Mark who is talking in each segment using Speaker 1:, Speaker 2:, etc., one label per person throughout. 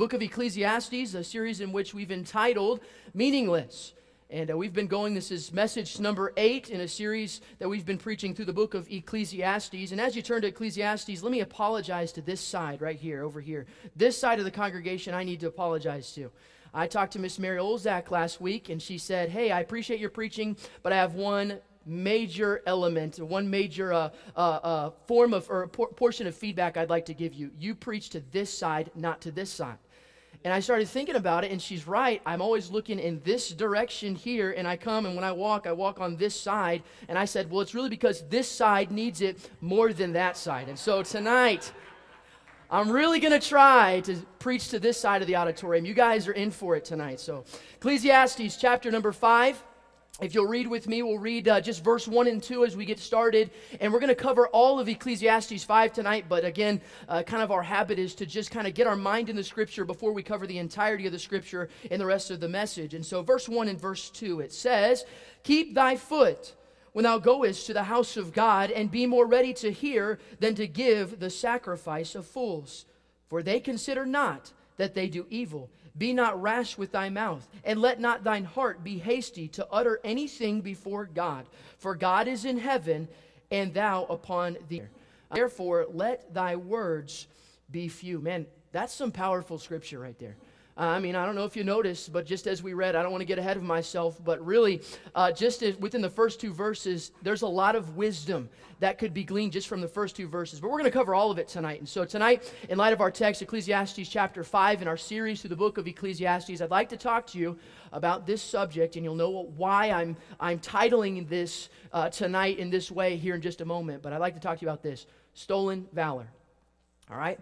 Speaker 1: book of Ecclesiastes, a series in which we've entitled Meaningless. And uh, we've been going, this is message number eight in a series that we've been preaching through the book of Ecclesiastes. And as you turn to Ecclesiastes, let me apologize to this side right here, over here. This side of the congregation, I need to apologize to. I talked to Miss Mary Olzak last week, and she said, Hey, I appreciate your preaching, but I have one major element, one major uh, uh, uh, form of or por- portion of feedback I'd like to give you. You preach to this side, not to this side. And I started thinking about it, and she's right. I'm always looking in this direction here, and I come, and when I walk, I walk on this side. And I said, Well, it's really because this side needs it more than that side. And so tonight, I'm really going to try to preach to this side of the auditorium. You guys are in for it tonight. So, Ecclesiastes chapter number 5. If you'll read with me, we'll read uh, just verse 1 and 2 as we get started. And we're going to cover all of Ecclesiastes 5 tonight. But again, uh, kind of our habit is to just kind of get our mind in the scripture before we cover the entirety of the scripture in the rest of the message. And so, verse 1 and verse 2, it says, Keep thy foot when thou goest to the house of God, and be more ready to hear than to give the sacrifice of fools. For they consider not that they do evil be not rash with thy mouth, and let not thine heart be hasty to utter anything before God. For God is in heaven, and thou upon the earth. Therefore, let thy words be few. Man, that's some powerful scripture right there. I mean, I don't know if you noticed, but just as we read, I don't want to get ahead of myself, but really, uh, just as within the first two verses, there's a lot of wisdom that could be gleaned just from the first two verses. But we're going to cover all of it tonight. And so, tonight, in light of our text, Ecclesiastes chapter 5, in our series through the book of Ecclesiastes, I'd like to talk to you about this subject, and you'll know why I'm, I'm titling this uh, tonight in this way here in just a moment. But I'd like to talk to you about this stolen valor. All right?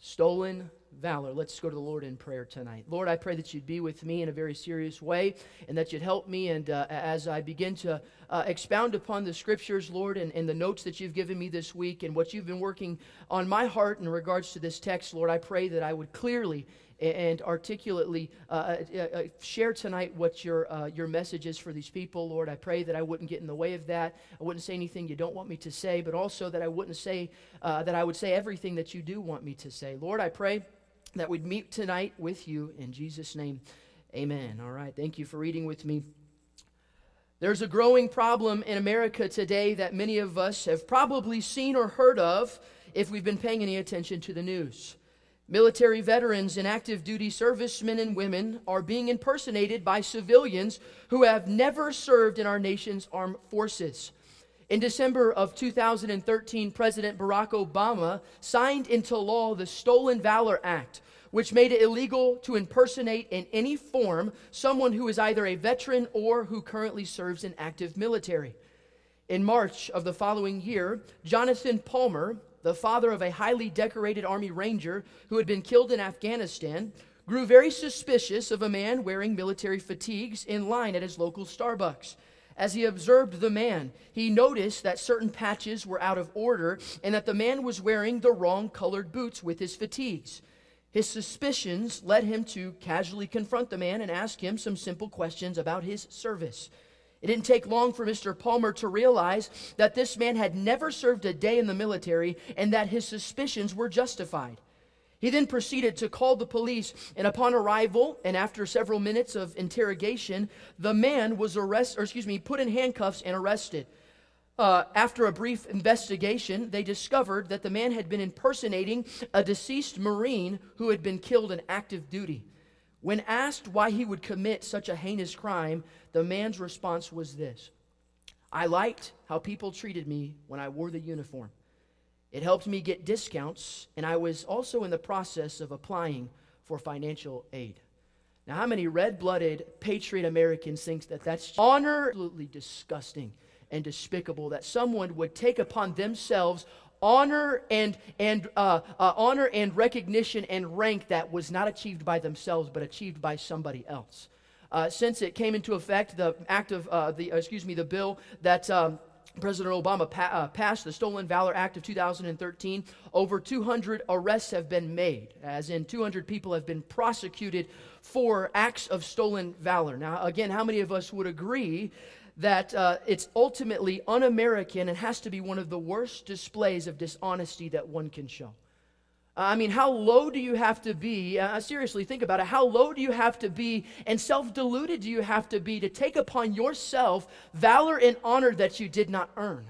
Speaker 1: Stolen valor. Let's go to the Lord in prayer tonight. Lord, I pray that you'd be with me in a very serious way and that you'd help me. And uh, as I begin to uh, expound upon the scriptures, Lord, and, and the notes that you've given me this week and what you've been working on my heart in regards to this text, Lord, I pray that I would clearly and articulately uh, uh, uh, share tonight what your, uh, your message is for these people. Lord, I pray that I wouldn't get in the way of that. I wouldn't say anything you don't want me to say, but also that I wouldn't say, uh, that I would say everything that you do want me to say. Lord, I pray that we'd meet tonight with you. In Jesus' name, amen. All right, thank you for reading with me. There's a growing problem in America today that many of us have probably seen or heard of if we've been paying any attention to the news. Military veterans and active duty servicemen and women are being impersonated by civilians who have never served in our nation's armed forces. In December of 2013, President Barack Obama signed into law the Stolen Valor Act, which made it illegal to impersonate in any form someone who is either a veteran or who currently serves in active military. In March of the following year, Jonathan Palmer, the father of a highly decorated Army Ranger who had been killed in Afghanistan, grew very suspicious of a man wearing military fatigues in line at his local Starbucks. As he observed the man, he noticed that certain patches were out of order and that the man was wearing the wrong colored boots with his fatigues. His suspicions led him to casually confront the man and ask him some simple questions about his service. It didn't take long for Mr. Palmer to realize that this man had never served a day in the military and that his suspicions were justified. He then proceeded to call the police, and upon arrival, and after several minutes of interrogation, the man was arrested, or excuse me, put in handcuffs and arrested. Uh, after a brief investigation, they discovered that the man had been impersonating a deceased Marine who had been killed in active duty. When asked why he would commit such a heinous crime, the man's response was this I liked how people treated me when I wore the uniform. It helped me get discounts, and I was also in the process of applying for financial aid. Now, how many red blooded patriot Americans think that that's absolutely disgusting? And despicable that someone would take upon themselves honor and, and uh, uh, honor and recognition and rank that was not achieved by themselves but achieved by somebody else. Uh, since it came into effect, the act of uh, the excuse me, the bill that um, President Obama pa- uh, passed the Stolen Valor Act of 2013. Over 200 arrests have been made, as in 200 people have been prosecuted for acts of stolen valor. Now, again, how many of us would agree that uh, it's ultimately un American and has to be one of the worst displays of dishonesty that one can show. I mean, how low do you have to be? Uh, seriously, think about it. How low do you have to be and self deluded do you have to be to take upon yourself valor and honor that you did not earn?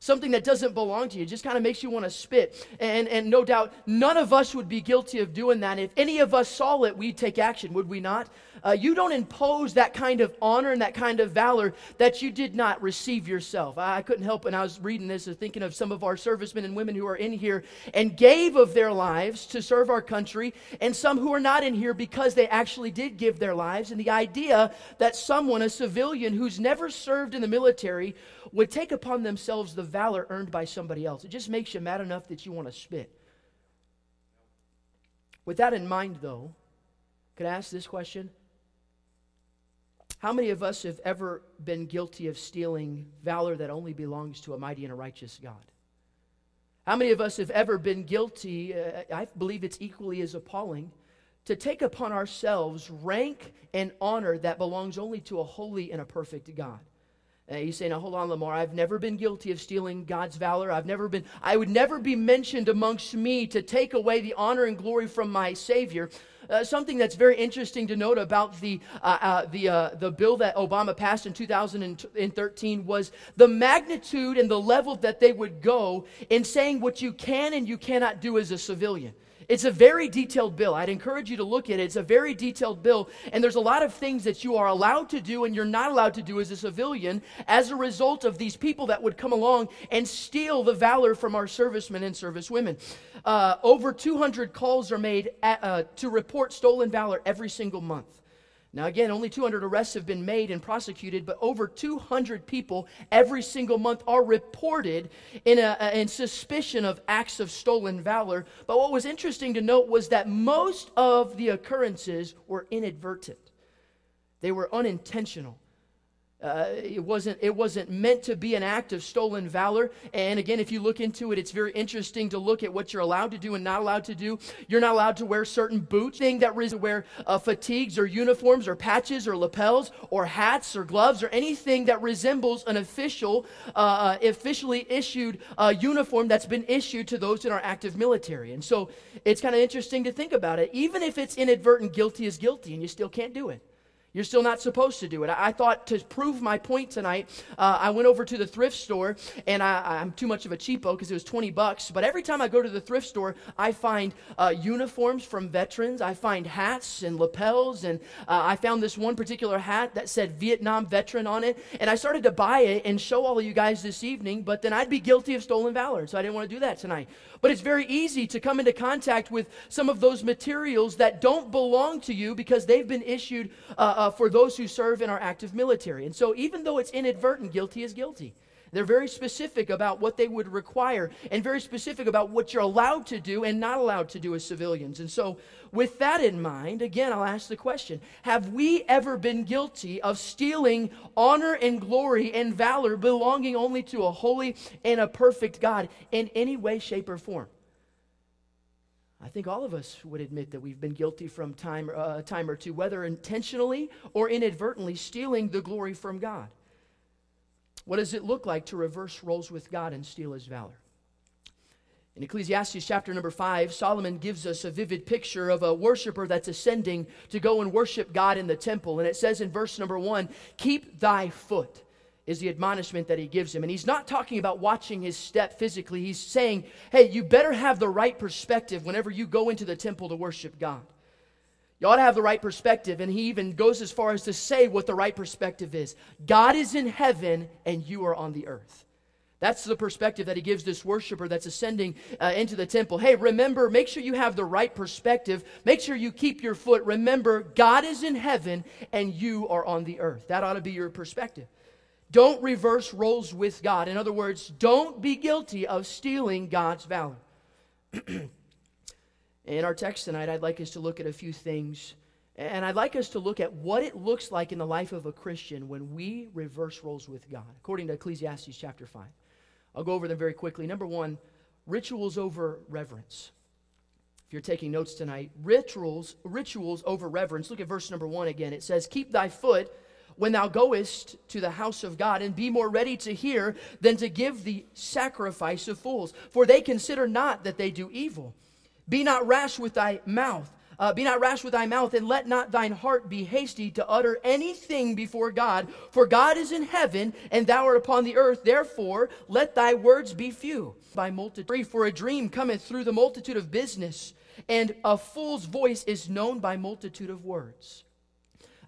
Speaker 1: Something that doesn't belong to you just kind of makes you want to spit. And, and no doubt, none of us would be guilty of doing that. If any of us saw it, we'd take action, would we not? Uh, you don't impose that kind of honor and that kind of valor that you did not receive yourself. I, I couldn't help when I was reading this, and thinking of some of our servicemen and women who are in here and gave of their lives to serve our country, and some who are not in here because they actually did give their lives. And the idea that someone, a civilian who's never served in the military, would take upon themselves the valor earned by somebody else. It just makes you mad enough that you want to spit. With that in mind, though, could I ask this question? How many of us have ever been guilty of stealing valor that only belongs to a mighty and a righteous God? How many of us have ever been guilty, uh, I believe it's equally as appalling, to take upon ourselves rank and honor that belongs only to a holy and a perfect God? Uh, you say, now hold on, Lamar. I've never been guilty of stealing God's valor. I've never been, I would never be mentioned amongst me to take away the honor and glory from my Savior. Uh, something that's very interesting to note about the, uh, uh, the, uh, the bill that Obama passed in 2013 was the magnitude and the level that they would go in saying what you can and you cannot do as a civilian. It's a very detailed bill. I'd encourage you to look at it. It's a very detailed bill, and there's a lot of things that you are allowed to do and you're not allowed to do as a civilian as a result of these people that would come along and steal the valor from our servicemen and servicewomen. Uh, over 200 calls are made at, uh, to report stolen valor every single month. Now, again, only 200 arrests have been made and prosecuted, but over 200 people every single month are reported in, a, in suspicion of acts of stolen valor. But what was interesting to note was that most of the occurrences were inadvertent, they were unintentional. Uh, it wasn't it wasn't meant to be an act of stolen valor. And again if you look into it it's very interesting to look at what you're allowed to do and not allowed to do. You're not allowed to wear certain boots. Thing that to wear uh, fatigues or uniforms or patches or lapels or hats or gloves or anything that resembles an official uh, uh officially issued uh, uniform that's been issued to those in our active military. And so it's kind of interesting to think about it. Even if it's inadvertent guilty is guilty and you still can't do it you're still not supposed to do it. I, thought to prove my point tonight, uh, I went over to the thrift store, and I, am too much of a cheapo because it was 20 bucks. But every time I go to the thrift store, I find uh, uniforms from veterans. I find hats and lapels, and uh, I found this one particular hat that said Vietnam veteran on it. And I started to buy it and show all of you guys this evening, but then I'd be guilty of stolen valor, so I didn't want to do that tonight. But it's very easy to come into contact with some of those materials that don't belong to you because they've been issued uh, uh, for those who serve in our active military. And so, even though it's inadvertent, guilty is guilty. They're very specific about what they would require and very specific about what you're allowed to do and not allowed to do as civilians. And so, with that in mind, again, I'll ask the question Have we ever been guilty of stealing honor and glory and valor belonging only to a holy and a perfect God in any way, shape, or form? I think all of us would admit that we've been guilty from time, uh, time or two, whether intentionally or inadvertently, stealing the glory from God. What does it look like to reverse roles with God and steal his valor? In Ecclesiastes chapter number 5, Solomon gives us a vivid picture of a worshiper that's ascending to go and worship God in the temple. And it says in verse number 1 Keep thy foot is the admonishment that he gives him. And he's not talking about watching his step physically. He's saying, hey, you better have the right perspective whenever you go into the temple to worship God. You ought to have the right perspective. And he even goes as far as to say what the right perspective is God is in heaven and you are on the earth. That's the perspective that he gives this worshiper that's ascending uh, into the temple. Hey, remember, make sure you have the right perspective. Make sure you keep your foot. Remember, God is in heaven and you are on the earth. That ought to be your perspective. Don't reverse roles with God. In other words, don't be guilty of stealing God's valor. In our text tonight, I'd like us to look at a few things. And I'd like us to look at what it looks like in the life of a Christian when we reverse roles with God, according to Ecclesiastes chapter 5. I'll go over them very quickly. Number one, rituals over reverence. If you're taking notes tonight, rituals, rituals over reverence. Look at verse number one again. It says, Keep thy foot when thou goest to the house of God, and be more ready to hear than to give the sacrifice of fools. For they consider not that they do evil Be not rash with thy mouth. Uh, be not rash with thy mouth, and let not thine heart be hasty to utter anything before God. For God is in heaven, and thou art upon the earth. Therefore, let thy words be few. By multitude, for a dream cometh through the multitude of business, and a fool's voice is known by multitude of words.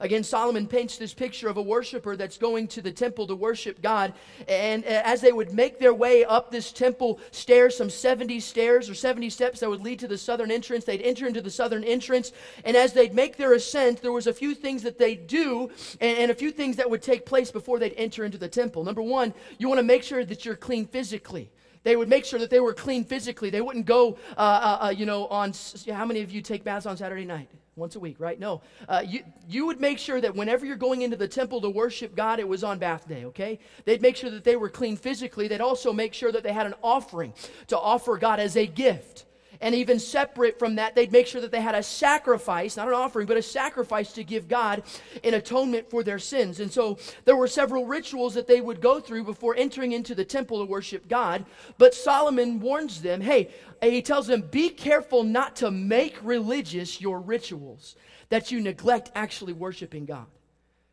Speaker 1: Again, Solomon paints this picture of a worshiper that's going to the temple to worship God. And uh, as they would make their way up this temple stairs, some 70 stairs or 70 steps that would lead to the southern entrance, they'd enter into the southern entrance. And as they'd make their ascent, there was a few things that they'd do and, and a few things that would take place before they'd enter into the temple. Number one, you want to make sure that you're clean physically. They would make sure that they were clean physically. They wouldn't go, uh, uh, uh you know, on. How many of you take baths on Saturday night? Once a week, right? No. Uh, you, you would make sure that whenever you're going into the temple to worship God, it was on bath day, okay? They'd make sure that they were clean physically. They'd also make sure that they had an offering to offer God as a gift. And even separate from that, they'd make sure that they had a sacrifice, not an offering, but a sacrifice to give God in atonement for their sins. And so there were several rituals that they would go through before entering into the temple to worship God. But Solomon warns them hey, he tells them, be careful not to make religious your rituals, that you neglect actually worshiping God.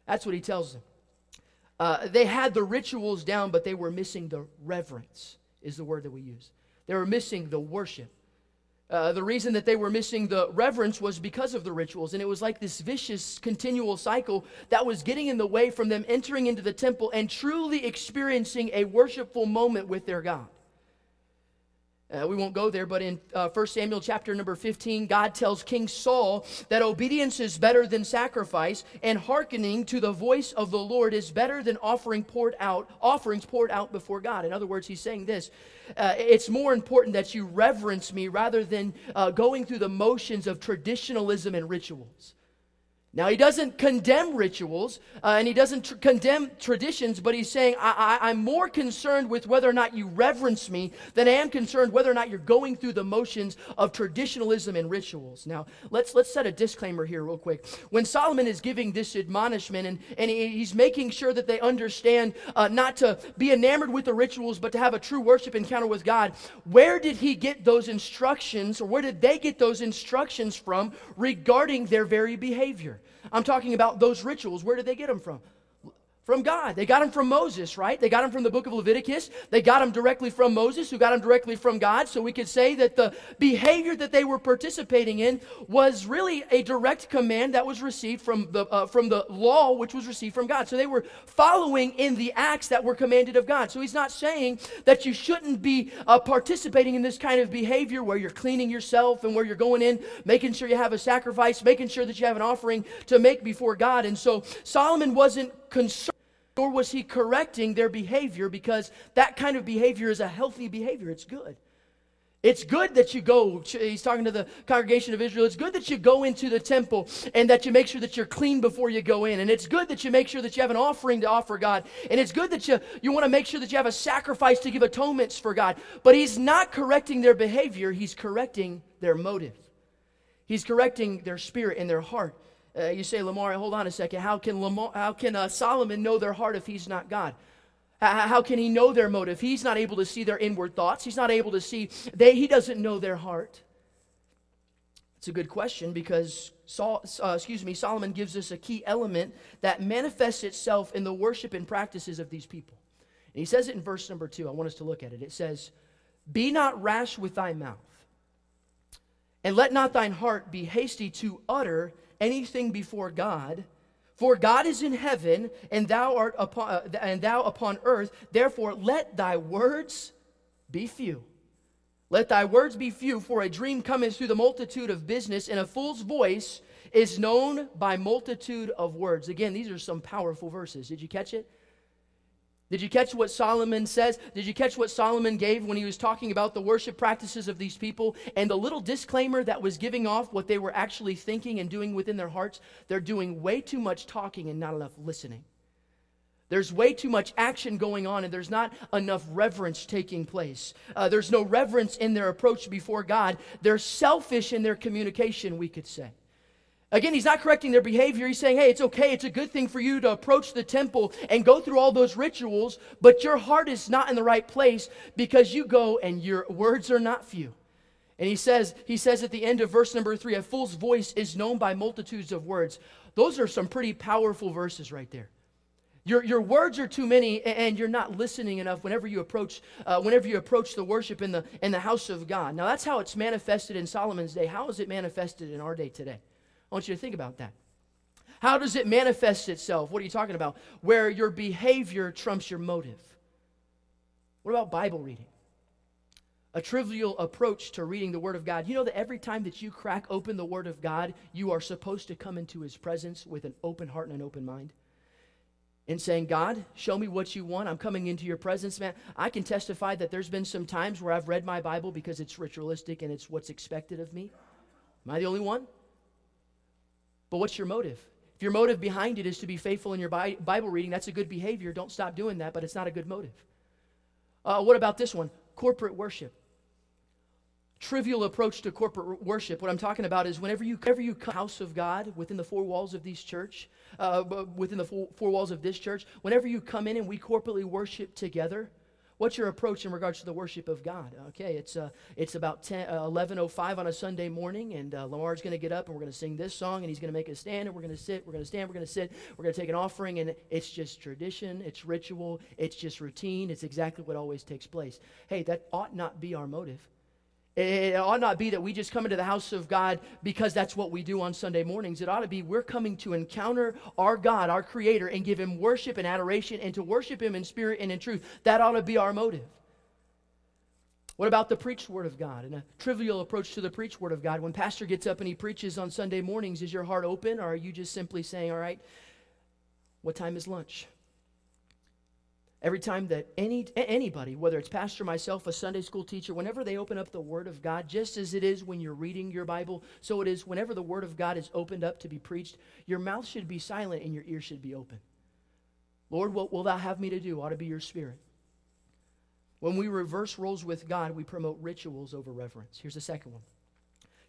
Speaker 1: That's what he tells them. Uh, they had the rituals down, but they were missing the reverence, is the word that we use. They were missing the worship. Uh, the reason that they were missing the reverence was because of the rituals. And it was like this vicious, continual cycle that was getting in the way from them entering into the temple and truly experiencing a worshipful moment with their God. Uh, we won't go there, but in uh, 1 Samuel chapter number 15, God tells King Saul that obedience is better than sacrifice, and hearkening to the voice of the Lord is better than offering poured out, offerings poured out before God. In other words, he's saying this uh, it's more important that you reverence me rather than uh, going through the motions of traditionalism and rituals. Now, he doesn't condemn rituals uh, and he doesn't tr- condemn traditions, but he's saying, I- I- I'm more concerned with whether or not you reverence me than I am concerned whether or not you're going through the motions of traditionalism and rituals. Now, let's, let's set a disclaimer here, real quick. When Solomon is giving this admonishment and, and he, he's making sure that they understand uh, not to be enamored with the rituals, but to have a true worship encounter with God, where did he get those instructions, or where did they get those instructions from regarding their very behavior? I'm talking about those rituals. Where did they get them from? From God. They got them from Moses, right? They got them from the book of Leviticus. They got them directly from Moses, who got them directly from God. So we could say that the behavior that they were participating in was really a direct command that was received from the, uh, from the law, which was received from God. So they were following in the acts that were commanded of God. So he's not saying that you shouldn't be uh, participating in this kind of behavior where you're cleaning yourself and where you're going in, making sure you have a sacrifice, making sure that you have an offering to make before God. And so Solomon wasn't concerned nor was he correcting their behavior because that kind of behavior is a healthy behavior. It's good. It's good that you go, he's talking to the congregation of Israel. It's good that you go into the temple and that you make sure that you're clean before you go in. And it's good that you make sure that you have an offering to offer God. And it's good that you, you want to make sure that you have a sacrifice to give atonements for God. But he's not correcting their behavior, he's correcting their motive. He's correcting their spirit and their heart. Uh, you say, Lamar, hold on a second. How can, Lamar, how can uh, Solomon know their heart if he's not God? How can he know their motive? He's not able to see their inward thoughts. He's not able to see, they, he doesn't know their heart. It's a good question because Saul, uh, excuse me, Solomon gives us a key element that manifests itself in the worship and practices of these people. And he says it in verse number two. I want us to look at it. It says, Be not rash with thy mouth, and let not thine heart be hasty to utter anything before God. For God is in heaven, and thou art upon, uh, and thou upon earth. Therefore, let thy words be few. Let thy words be few, for a dream cometh through the multitude of business, and a fool's voice is known by multitude of words. Again, these are some powerful verses. Did you catch it? Did you catch what Solomon says? Did you catch what Solomon gave when he was talking about the worship practices of these people and the little disclaimer that was giving off what they were actually thinking and doing within their hearts? They're doing way too much talking and not enough listening. There's way too much action going on, and there's not enough reverence taking place. Uh, there's no reverence in their approach before God. They're selfish in their communication, we could say. Again, he's not correcting their behavior. He's saying, hey, it's okay. It's a good thing for you to approach the temple and go through all those rituals, but your heart is not in the right place because you go and your words are not few. And he says, he says at the end of verse number three, a fool's voice is known by multitudes of words. Those are some pretty powerful verses right there. Your, your words are too many, and you're not listening enough whenever you approach, uh, whenever you approach the worship in the, in the house of God. Now, that's how it's manifested in Solomon's day. How is it manifested in our day today? I want you to think about that. How does it manifest itself? What are you talking about? Where your behavior trumps your motive. What about Bible reading? A trivial approach to reading the Word of God. You know that every time that you crack open the Word of God, you are supposed to come into His presence with an open heart and an open mind and saying, God, show me what you want. I'm coming into your presence, man. I can testify that there's been some times where I've read my Bible because it's ritualistic and it's what's expected of me. Am I the only one? But what's your motive? If your motive behind it is to be faithful in your Bible reading, that's a good behavior. Don't stop doing that, but it's not a good motive. Uh, what about this one? Corporate worship trivial approach to corporate worship. What I'm talking about is whenever you, whenever you come house of God within the four walls of these church, uh, within the four, four, walls of this church, whenever you come in and we corporately worship together, what's your approach in regards to the worship of God? Okay, it's uh, it's about 10, uh, 11:05 on a Sunday morning, and uh, Lamar's going to get up and we're going to sing this song, and he's going to make a stand, and we're going to sit, we're going to stand, we're going to sit, we're going to take an offering, and it's just tradition, it's ritual, it's just routine, it's exactly what always takes place. Hey, that ought not be our motive. It ought not be that we just come into the house of God because that's what we do on Sunday mornings. It ought to be we're coming to encounter our God, our Creator, and give Him worship and adoration and to worship Him in spirit and in truth. That ought to be our motive. What about the preached Word of God and a trivial approach to the preached Word of God? When Pastor gets up and he preaches on Sunday mornings, is your heart open or are you just simply saying, All right, what time is lunch? Every time that any anybody, whether it's pastor, myself, a Sunday school teacher, whenever they open up the Word of God, just as it is when you're reading your Bible, so it is whenever the Word of God is opened up to be preached, your mouth should be silent and your ears should be open. Lord, what will thou have me to do? Ought to be your spirit. When we reverse roles with God, we promote rituals over reverence. Here's the second one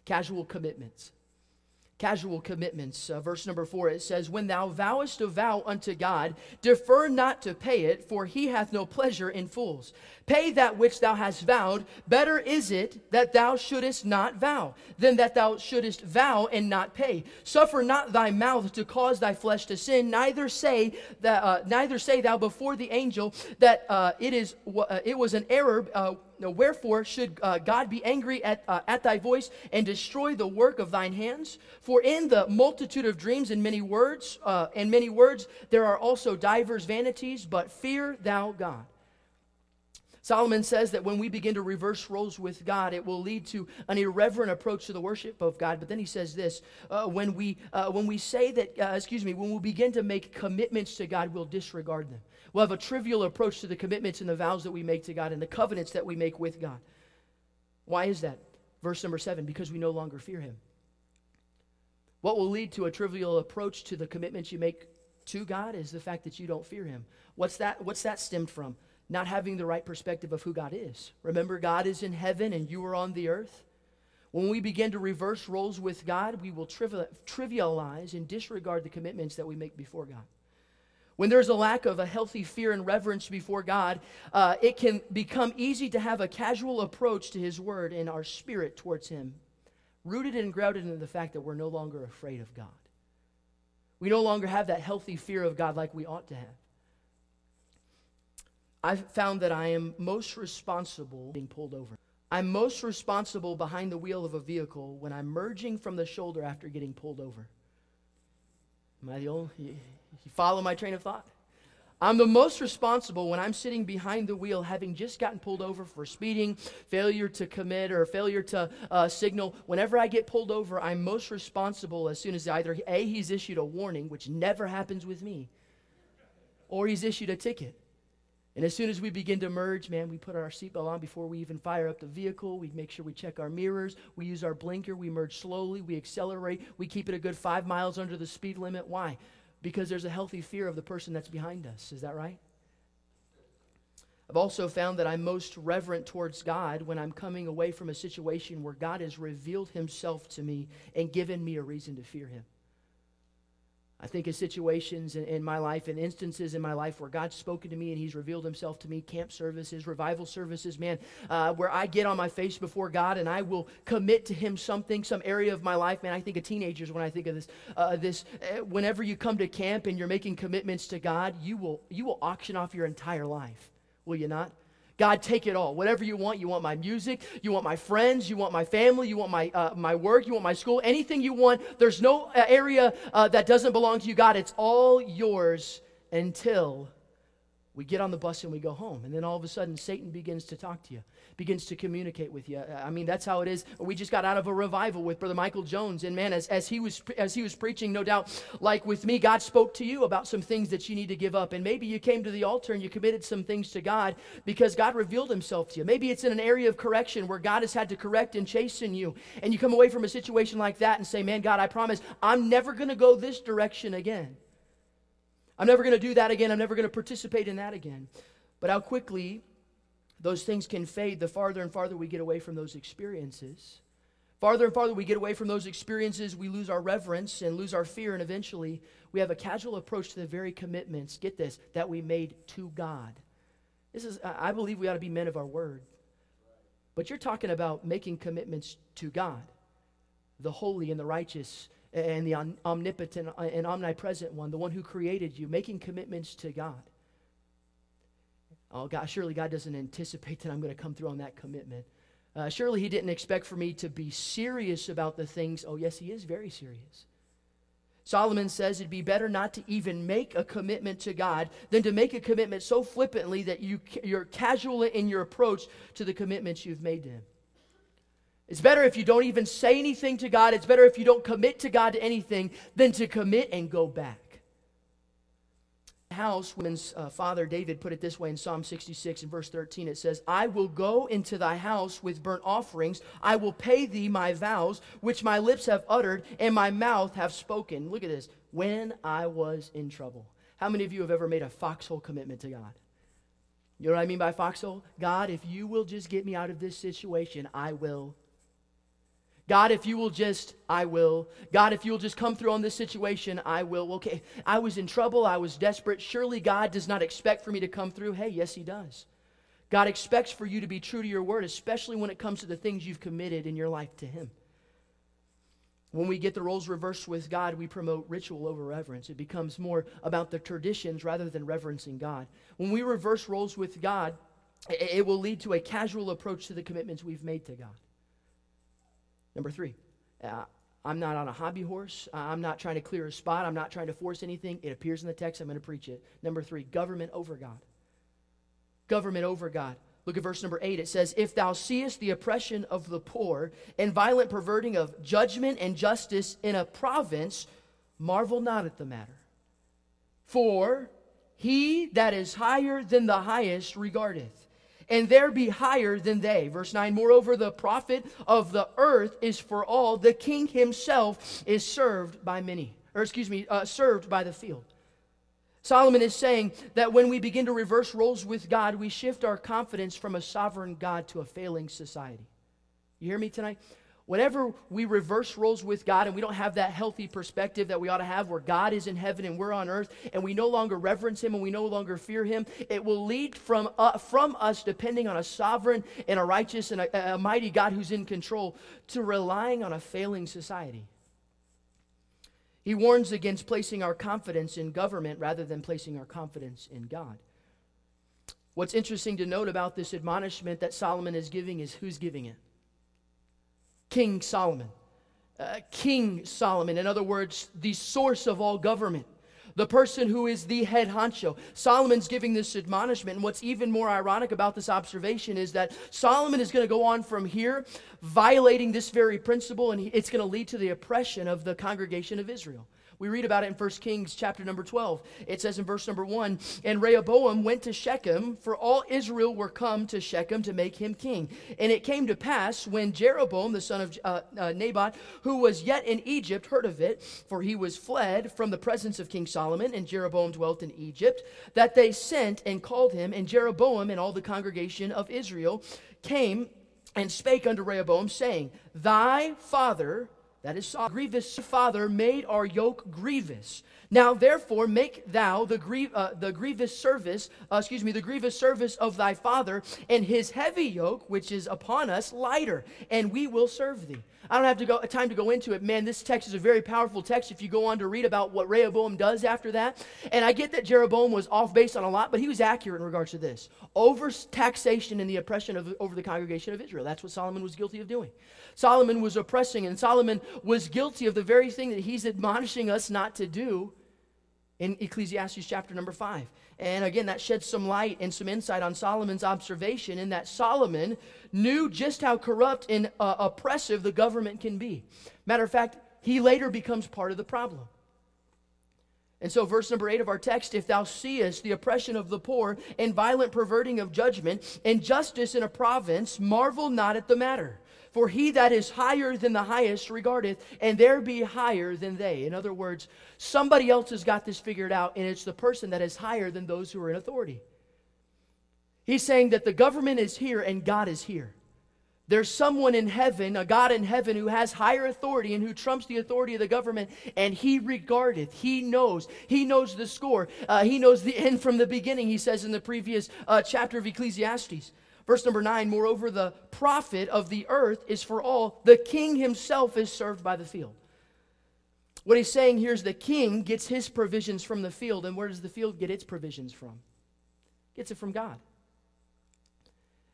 Speaker 1: casual commitments casual commitments. Uh, verse number four, it says, When thou vowest a vow unto God, defer not to pay it, for he hath no pleasure in fools. Pay that which thou hast vowed. Better is it that thou shouldest not vow, than that thou shouldest vow and not pay. Suffer not thy mouth to cause thy flesh to sin, neither say that, uh, neither say thou before the angel that uh, it is uh, it was an error uh, wherefore should uh, God be angry at, uh, at thy voice and destroy the work of thine hands? For in the multitude of dreams and many words, uh, and many words, there are also divers vanities, but fear thou God. Solomon says that when we begin to reverse roles with God, it will lead to an irreverent approach to the worship of God. But then he says this uh, when, we, uh, when we say that, uh, excuse me, when we begin to make commitments to God, we'll disregard them. We'll have a trivial approach to the commitments and the vows that we make to God and the covenants that we make with God. Why is that? Verse number seven because we no longer fear Him. What will lead to a trivial approach to the commitments you make to God is the fact that you don't fear Him. What's that, what's that stemmed from? Not having the right perspective of who God is. Remember, God is in heaven and you are on the earth. When we begin to reverse roles with God, we will trivialize and disregard the commitments that we make before God. When there's a lack of a healthy fear and reverence before God, uh, it can become easy to have a casual approach to His Word and our spirit towards Him, rooted and grounded in the fact that we're no longer afraid of God. We no longer have that healthy fear of God like we ought to have. I've found that I am most responsible being pulled over. I'm most responsible behind the wheel of a vehicle when I'm merging from the shoulder after getting pulled over. Am I the only? You follow my train of thought? I'm the most responsible when I'm sitting behind the wheel, having just gotten pulled over for speeding, failure to commit, or failure to uh, signal. Whenever I get pulled over, I'm most responsible as soon as either A, he's issued a warning, which never happens with me, or he's issued a ticket. And as soon as we begin to merge, man, we put our seatbelt on before we even fire up the vehicle. We make sure we check our mirrors. We use our blinker. We merge slowly. We accelerate. We keep it a good five miles under the speed limit. Why? Because there's a healthy fear of the person that's behind us. Is that right? I've also found that I'm most reverent towards God when I'm coming away from a situation where God has revealed himself to me and given me a reason to fear him. I think of situations in, in, my life and instances in my life where God's spoken to me and He's revealed Himself to me, camp services, revival services, man, uh, where I get on my face before God and I will commit to Him something, some area of my life. Man, I think of teenagers when I think of this. Uh, this uh, whenever you come to camp and you're making commitments to God, you will you will auction off your entire life, will you not? God, take it all. Whatever you want. You want my music. You want my friends. You want my family. You want my, uh, my work. You want my school. Anything you want. There's no uh, area uh, that doesn't belong to you, God. It's all yours until we get on the bus and we go home. And then all of a sudden, Satan begins to talk to you begins to communicate with you. I mean, that's how it is. We just got out of a revival with Brother Michael Jones, and man, as, as he was as he was preaching, no doubt, like with me, God spoke to you about some things that you need to give up, and maybe you came to the altar and you committed some things to God because God revealed Himself to you. Maybe it's in an area of correction where God has had to correct and chasten you, and you come away from a situation like that and say, "Man, God, I promise I'm never going to go this direction again." I'm never going to do that again. I'm never going to participate in that again. But how quickly those things can fade the farther and farther we get away from those experiences. Farther and farther we get away from those experiences, we lose our reverence and lose our fear, and eventually we have a casual approach to the very commitments, get this, that we made to God. This is, I believe we ought to be men of our word. But you're talking about making commitments to God, the holy and the righteous and the omnipotent and omnipresent one, the one who created you, making commitments to God. Oh, God, surely God doesn't anticipate that I'm going to come through on that commitment. Uh, surely He didn't expect for me to be serious about the things. Oh, yes, He is very serious. Solomon says it'd be better not to even make a commitment to God than to make a commitment so flippantly that you, you're casual in your approach to the commitments you've made to Him. It's better if you don't even say anything to God. It's better if you don't commit to God to anything than to commit and go back house, woman's uh, father David put it this way in Psalm 66 and verse 13. It says, I will go into thy house with burnt offerings. I will pay thee my vows, which my lips have uttered and my mouth have spoken. Look at this. When I was in trouble. How many of you have ever made a foxhole commitment to God? You know what I mean by foxhole? God, if you will just get me out of this situation, I will God, if you will just, I will. God, if you will just come through on this situation, I will. Okay, I was in trouble. I was desperate. Surely God does not expect for me to come through. Hey, yes, He does. God expects for you to be true to your word, especially when it comes to the things you've committed in your life to Him. When we get the roles reversed with God, we promote ritual over reverence. It becomes more about the traditions rather than reverencing God. When we reverse roles with God, it will lead to a casual approach to the commitments we've made to God. Number three, uh, I'm not on a hobby horse. I'm not trying to clear a spot. I'm not trying to force anything. It appears in the text. I'm going to preach it. Number three, government over God. Government over God. Look at verse number eight. It says, If thou seest the oppression of the poor and violent perverting of judgment and justice in a province, marvel not at the matter. For he that is higher than the highest regardeth and there be higher than they. Verse 9, moreover, the profit of the earth is for all. The king himself is served by many, or excuse me, uh, served by the field. Solomon is saying that when we begin to reverse roles with God, we shift our confidence from a sovereign God to a failing society. You hear me tonight? Whenever we reverse roles with God and we don't have that healthy perspective that we ought to have where God is in heaven and we're on earth and we no longer reverence him and we no longer fear him, it will lead from, uh, from us depending on a sovereign and a righteous and a, a mighty God who's in control to relying on a failing society. He warns against placing our confidence in government rather than placing our confidence in God. What's interesting to note about this admonishment that Solomon is giving is who's giving it? King Solomon. Uh, King Solomon, in other words, the source of all government, the person who is the head honcho. Solomon's giving this admonishment. And what's even more ironic about this observation is that Solomon is going to go on from here, violating this very principle, and it's going to lead to the oppression of the congregation of Israel. We read about it in 1 Kings chapter number 12. It says in verse number 1 And Rehoboam went to Shechem, for all Israel were come to Shechem to make him king. And it came to pass when Jeroboam, the son of uh, uh, who was yet in Egypt, heard of it, for he was fled from the presence of King Solomon, and Jeroboam dwelt in Egypt, that they sent and called him, and Jeroboam and all the congregation of Israel came and spake unto Rehoboam, saying, Thy father that is grievous father, made our yoke grievous. Now, therefore, make thou the, uh, the grievous service, uh, excuse me, the grievous service of thy father, and his heavy yoke, which is upon us, lighter, and we will serve thee. I don't have to go uh, time to go into it. Man, this text is a very powerful text if you go on to read about what Rehoboam does after that. And I get that Jeroboam was off base on a lot, but he was accurate in regards to this. Over taxation and the oppression of over the congregation of Israel. That's what Solomon was guilty of doing. Solomon was oppressing, and Solomon was guilty of the very thing that he's admonishing us not to do in Ecclesiastes chapter number 5. And again, that sheds some light and some insight on Solomon's observation in that Solomon knew just how corrupt and uh, oppressive the government can be. Matter of fact, he later becomes part of the problem. And so, verse number eight of our text if thou seest the oppression of the poor and violent perverting of judgment, and justice in a province, marvel not at the matter. For he that is higher than the highest regardeth, and there be higher than they. In other words, somebody else has got this figured out, and it's the person that is higher than those who are in authority. He's saying that the government is here and God is here. There's someone in heaven, a God in heaven, who has higher authority and who trumps the authority of the government, and he regardeth, he knows, he knows the score, uh, he knows the end from the beginning, he says in the previous uh, chapter of Ecclesiastes. Verse number nine, moreover, the profit of the earth is for all. The king himself is served by the field. What he's saying here is the king gets his provisions from the field, and where does the field get its provisions from? Gets it from God.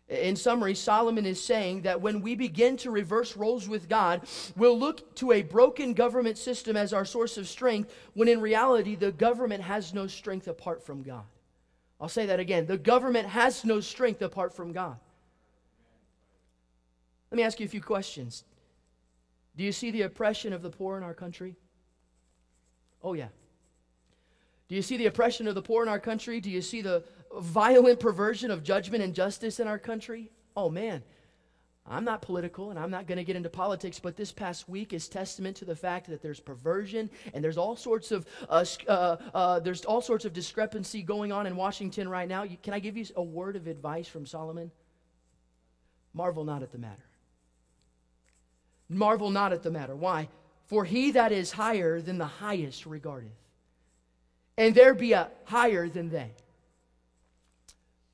Speaker 1: In summary, Solomon is saying that when we begin to reverse roles with God, we'll look to a broken government system as our source of strength, when in reality, the government has no strength apart from God. I'll say that again. The government has no strength apart from God. Let me ask you a few questions. Do you see the oppression of the poor in our country? Oh, yeah. Do you see the oppression of the poor in our country? Do you see the violent perversion of judgment and justice in our country? Oh, man. I'm not political and I'm not going to get into politics, but this past week is testament to the fact that there's perversion and there's all sorts of uh, uh, uh, there's all sorts of discrepancy going on in Washington right now. You, can I give you a word of advice from Solomon? Marvel not at the matter. Marvel not at the matter. Why? For he that is higher than the highest regardeth, and there be a higher than they.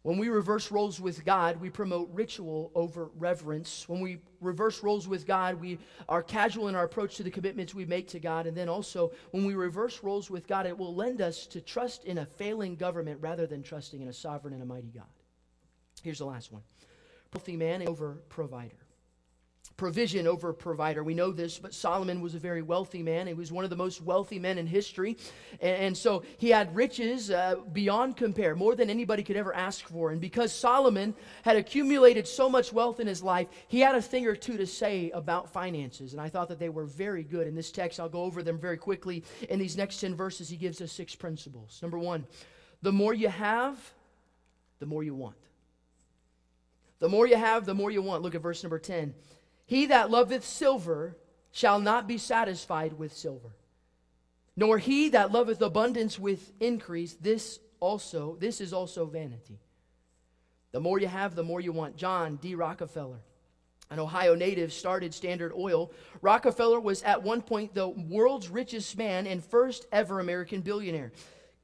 Speaker 1: When we reverse roles with God, we promote ritual over reverence. When we reverse roles with God, we are casual in our approach to the commitments we make to God. And then also, when we reverse roles with God, it will lend us to trust in a failing government rather than trusting in a sovereign and a mighty God. Here's the last one wealthy man over provider provision over provider. We know this, but Solomon was a very wealthy man. He was one of the most wealthy men in history. And, so he had riches uh, beyond compare, more than anybody could ever ask for. And because Solomon had accumulated so much wealth in his life, he had a thing or two to say about finances. And I thought that they were very good. In this text, I'll go over them very quickly. In these next 10 verses, he gives us six principles. Number one, the more you have, the more you want. The more you have, the more you want. Look at verse number 10. He that loveth silver shall not be satisfied with silver, nor he that loveth abundance with increase. This also, this is also vanity. The more you have, the more you want. John D. Rockefeller, an Ohio native, started Standard Oil. Rockefeller was at one point the world's richest man and first ever American billionaire.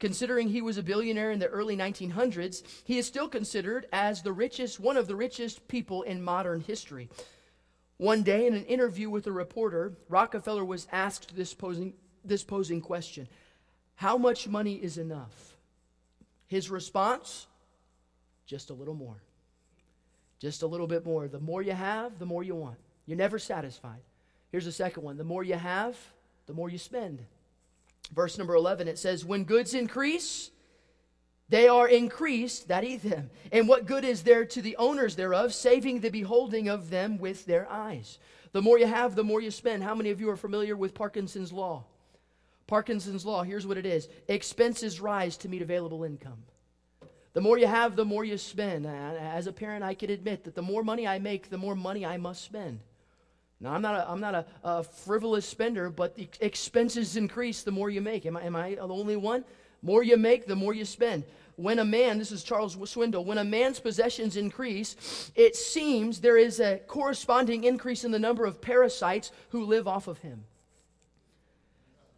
Speaker 1: Considering he was a billionaire in the early 1900s, he is still considered as the richest, one of the richest people in modern history. One day, in an interview with a reporter, Rockefeller was asked this posing, this posing question How much money is enough? His response just a little more. Just a little bit more. The more you have, the more you want. You're never satisfied. Here's the second one the more you have, the more you spend. Verse number 11, it says, When goods increase, they are increased that eat them. And what good is there to the owners thereof, saving the beholding of them with their eyes? The more you have, the more you spend. How many of you are familiar with Parkinson's Law? Parkinson's Law, here's what it is expenses rise to meet available income. The more you have, the more you spend. As a parent, I can admit that the more money I make, the more money I must spend. Now, I'm not a, I'm not a, a frivolous spender, but the expenses increase the more you make. Am I, am I the only one? More you make, the more you spend. when a man, this is Charles Swindoll, when a man's possessions increase, it seems there is a corresponding increase in the number of parasites who live off of him.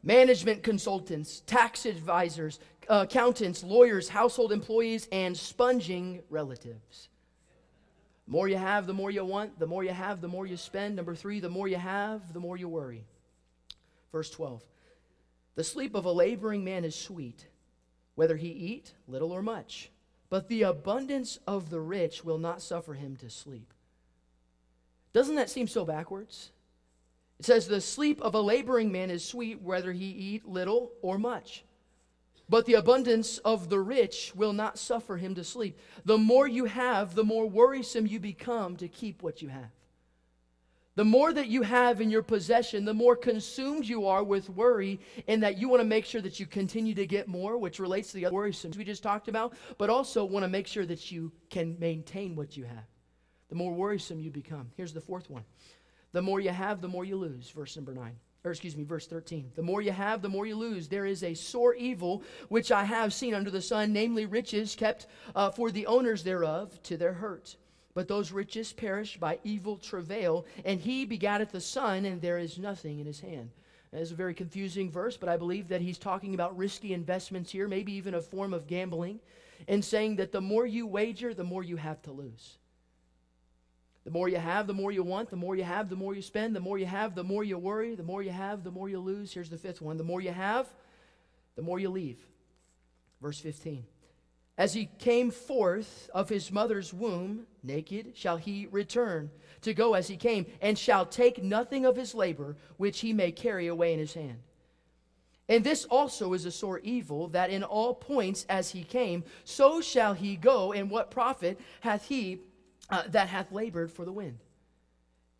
Speaker 1: Management consultants, tax advisors, uh, accountants, lawyers, household employees, and sponging relatives. More you have, the more you want. The more you have, the more you spend. Number three, the more you have, the more you worry. Verse 12 The sleep of a laboring man is sweet, whether he eat little or much. But the abundance of the rich will not suffer him to sleep. Doesn't that seem so backwards? It says, The sleep of a laboring man is sweet, whether he eat little or much. But the abundance of the rich will not suffer him to sleep. The more you have, the more worrisome you become to keep what you have. The more that you have in your possession, the more consumed you are with worry, and that you want to make sure that you continue to get more, which relates to the other worrisome we just talked about, but also want to make sure that you can maintain what you have. The more worrisome you become. Here's the fourth one the more you have, the more you lose. Verse number nine or excuse me, verse 13. The more you have, the more you lose. There is a sore evil which I have seen under the sun, namely riches kept uh, for the owners thereof to their hurt. But those riches perish by evil travail, and he begatteth the son, and there is nothing in his hand. That is a very confusing verse, but I believe that he's talking about risky investments here, maybe even a form of gambling, and saying that the more you wager, the more you have to lose. The more you have, the more you want. The more you have, the more you spend. The more you have, the more you worry. The more you have, the more you lose. Here's the fifth one. The more you have, the more you leave. Verse 15. As he came forth of his mother's womb, naked shall he return to go as he came, and shall take nothing of his labor which he may carry away in his hand. And this also is a sore evil, that in all points as he came, so shall he go, and what profit hath he uh, that hath labored for the wind.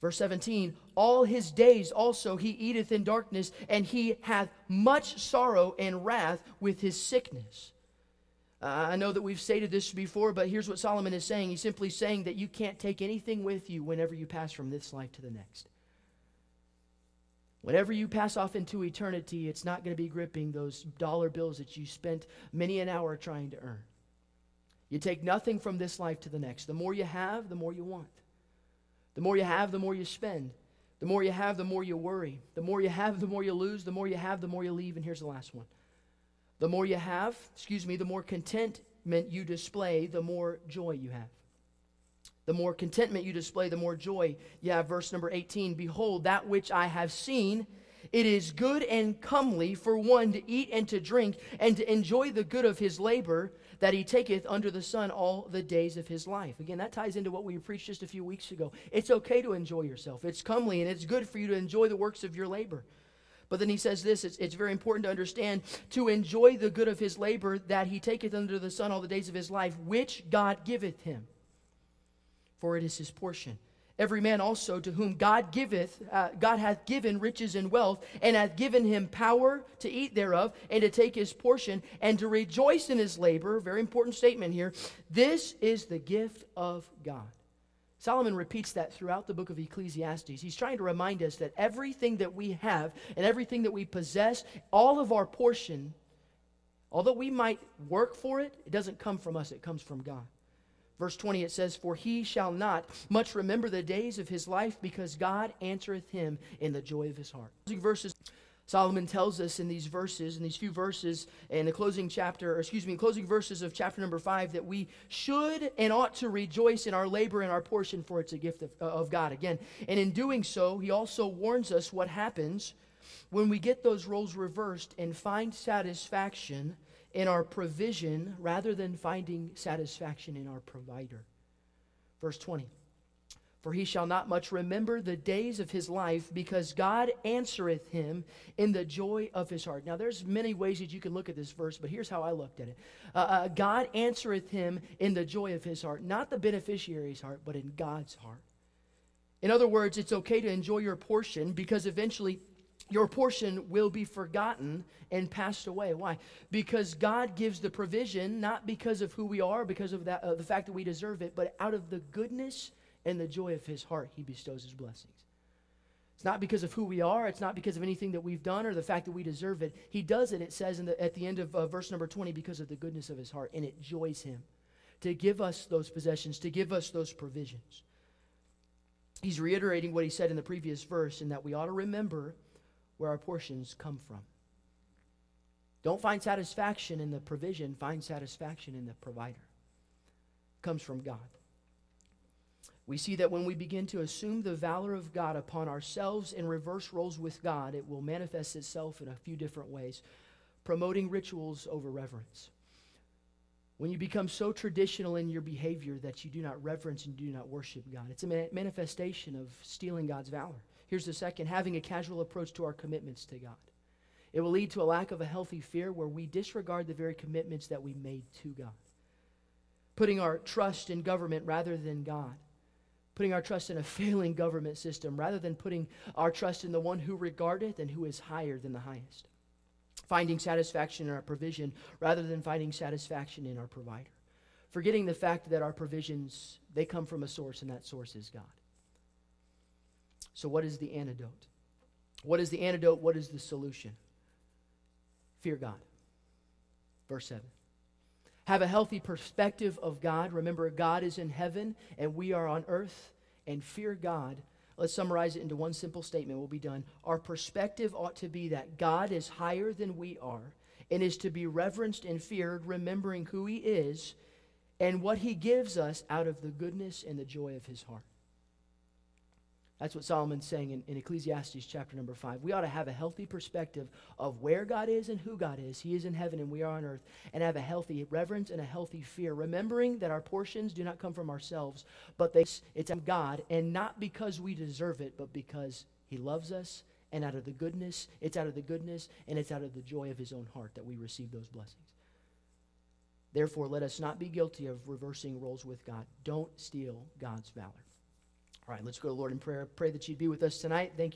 Speaker 1: Verse 17, all his days also he eateth in darkness, and he hath much sorrow and wrath with his sickness. Uh, I know that we've stated this before, but here's what Solomon is saying. He's simply saying that you can't take anything with you whenever you pass from this life to the next. Whenever you pass off into eternity, it's not going to be gripping those dollar bills that you spent many an hour trying to earn. You take nothing from this life to the next. The more you have, the more you want. The more you have, the more you spend. The more you have, the more you worry. The more you have, the more you lose. The more you have, the more you leave. And here's the last one. The more you have, excuse me, the more contentment you display, the more joy you have. The more contentment you display, the more joy you have. Verse number 18 Behold, that which I have seen, it is good and comely for one to eat and to drink and to enjoy the good of his labor that he taketh under the sun all the days of his life. Again, that ties into what we preached just a few weeks ago. It's okay to enjoy yourself, it's comely, and it's good for you to enjoy the works of your labor. But then he says this it's, it's very important to understand to enjoy the good of his labor that he taketh under the sun all the days of his life, which God giveth him. For it is his portion. Every man also to whom God giveth, uh, God hath given riches and wealth, and hath given him power to eat thereof, and to take his portion, and to rejoice in his labor. Very important statement here. This is the gift of God. Solomon repeats that throughout the book of Ecclesiastes. He's trying to remind us that everything that we have and everything that we possess, all of our portion, although we might work for it, it doesn't come from us, it comes from God. Verse 20, it says, For he shall not much remember the days of his life, because God answereth him in the joy of his heart. Verses. Solomon tells us in these verses, in these few verses, in the closing chapter, or excuse me, closing verses of chapter number five, that we should and ought to rejoice in our labor and our portion, for it's a gift of, of God. Again, and in doing so, he also warns us what happens when we get those roles reversed and find satisfaction in our provision rather than finding satisfaction in our provider. Verse 20 For he shall not much remember the days of his life, because God answereth him in the joy of his heart. Now, there's many ways that you can look at this verse, but here's how I looked at it uh, uh, God answereth him in the joy of his heart, not the beneficiary's heart, but in God's heart. In other words, it's okay to enjoy your portion because eventually your portion will be forgotten and passed away. Why? Because God gives the provision not because of who we are, because of that, uh, the fact that we deserve it, but out of the goodness and the joy of His heart, He bestows His blessings. It's not because of who we are. It's not because of anything that we've done or the fact that we deserve it. He does it, it says the, at the end of uh, verse number 20, because of the goodness of his heart, and it joys him to give us those possessions, to give us those provisions. He's reiterating what he said in the previous verse, in that we ought to remember where our portions come from. Don't find satisfaction in the provision, find satisfaction in the provider. It comes from God. We see that when we begin to assume the valor of God upon ourselves and reverse roles with God, it will manifest itself in a few different ways, promoting rituals over reverence. When you become so traditional in your behavior that you do not reverence and do not worship God, it's a manifestation of stealing God's valor. Here's the second having a casual approach to our commitments to God. It will lead to a lack of a healthy fear where we disregard the very commitments that we made to God. Putting our trust in government rather than God. Putting our trust in a failing government system rather than putting our trust in the one who regardeth and who is higher than the highest. Finding satisfaction in our provision rather than finding satisfaction in our provider. Forgetting the fact that our provisions, they come from a source, and that source is God. So, what is the antidote? What is the antidote? What is the solution? Fear God. Verse 7. Have a healthy perspective of God. Remember, God is in heaven and we are on earth. And fear God. Let's summarize it into one simple statement. We'll be done. Our perspective ought to be that God is higher than we are and is to be reverenced and feared, remembering who He is and what He gives us out of the goodness and the joy of His heart. That's what Solomon's saying in, in, Ecclesiastes chapter number five. We ought to have a healthy perspective of where God is and who God is. He is in heaven and we are on earth, and have a healthy reverence and a healthy fear, remembering that our portions do not come from ourselves, but they, it's from God, and not because we deserve it, but because He loves us, and out of the goodness, it's out of the goodness, and it's out of the joy of His own heart that we receive those blessings. Therefore, let us not be guilty of reversing roles with God. Don't steal God's valor. All right, let's go to the Lord in prayer. Pray that you'd be with us tonight. Thank.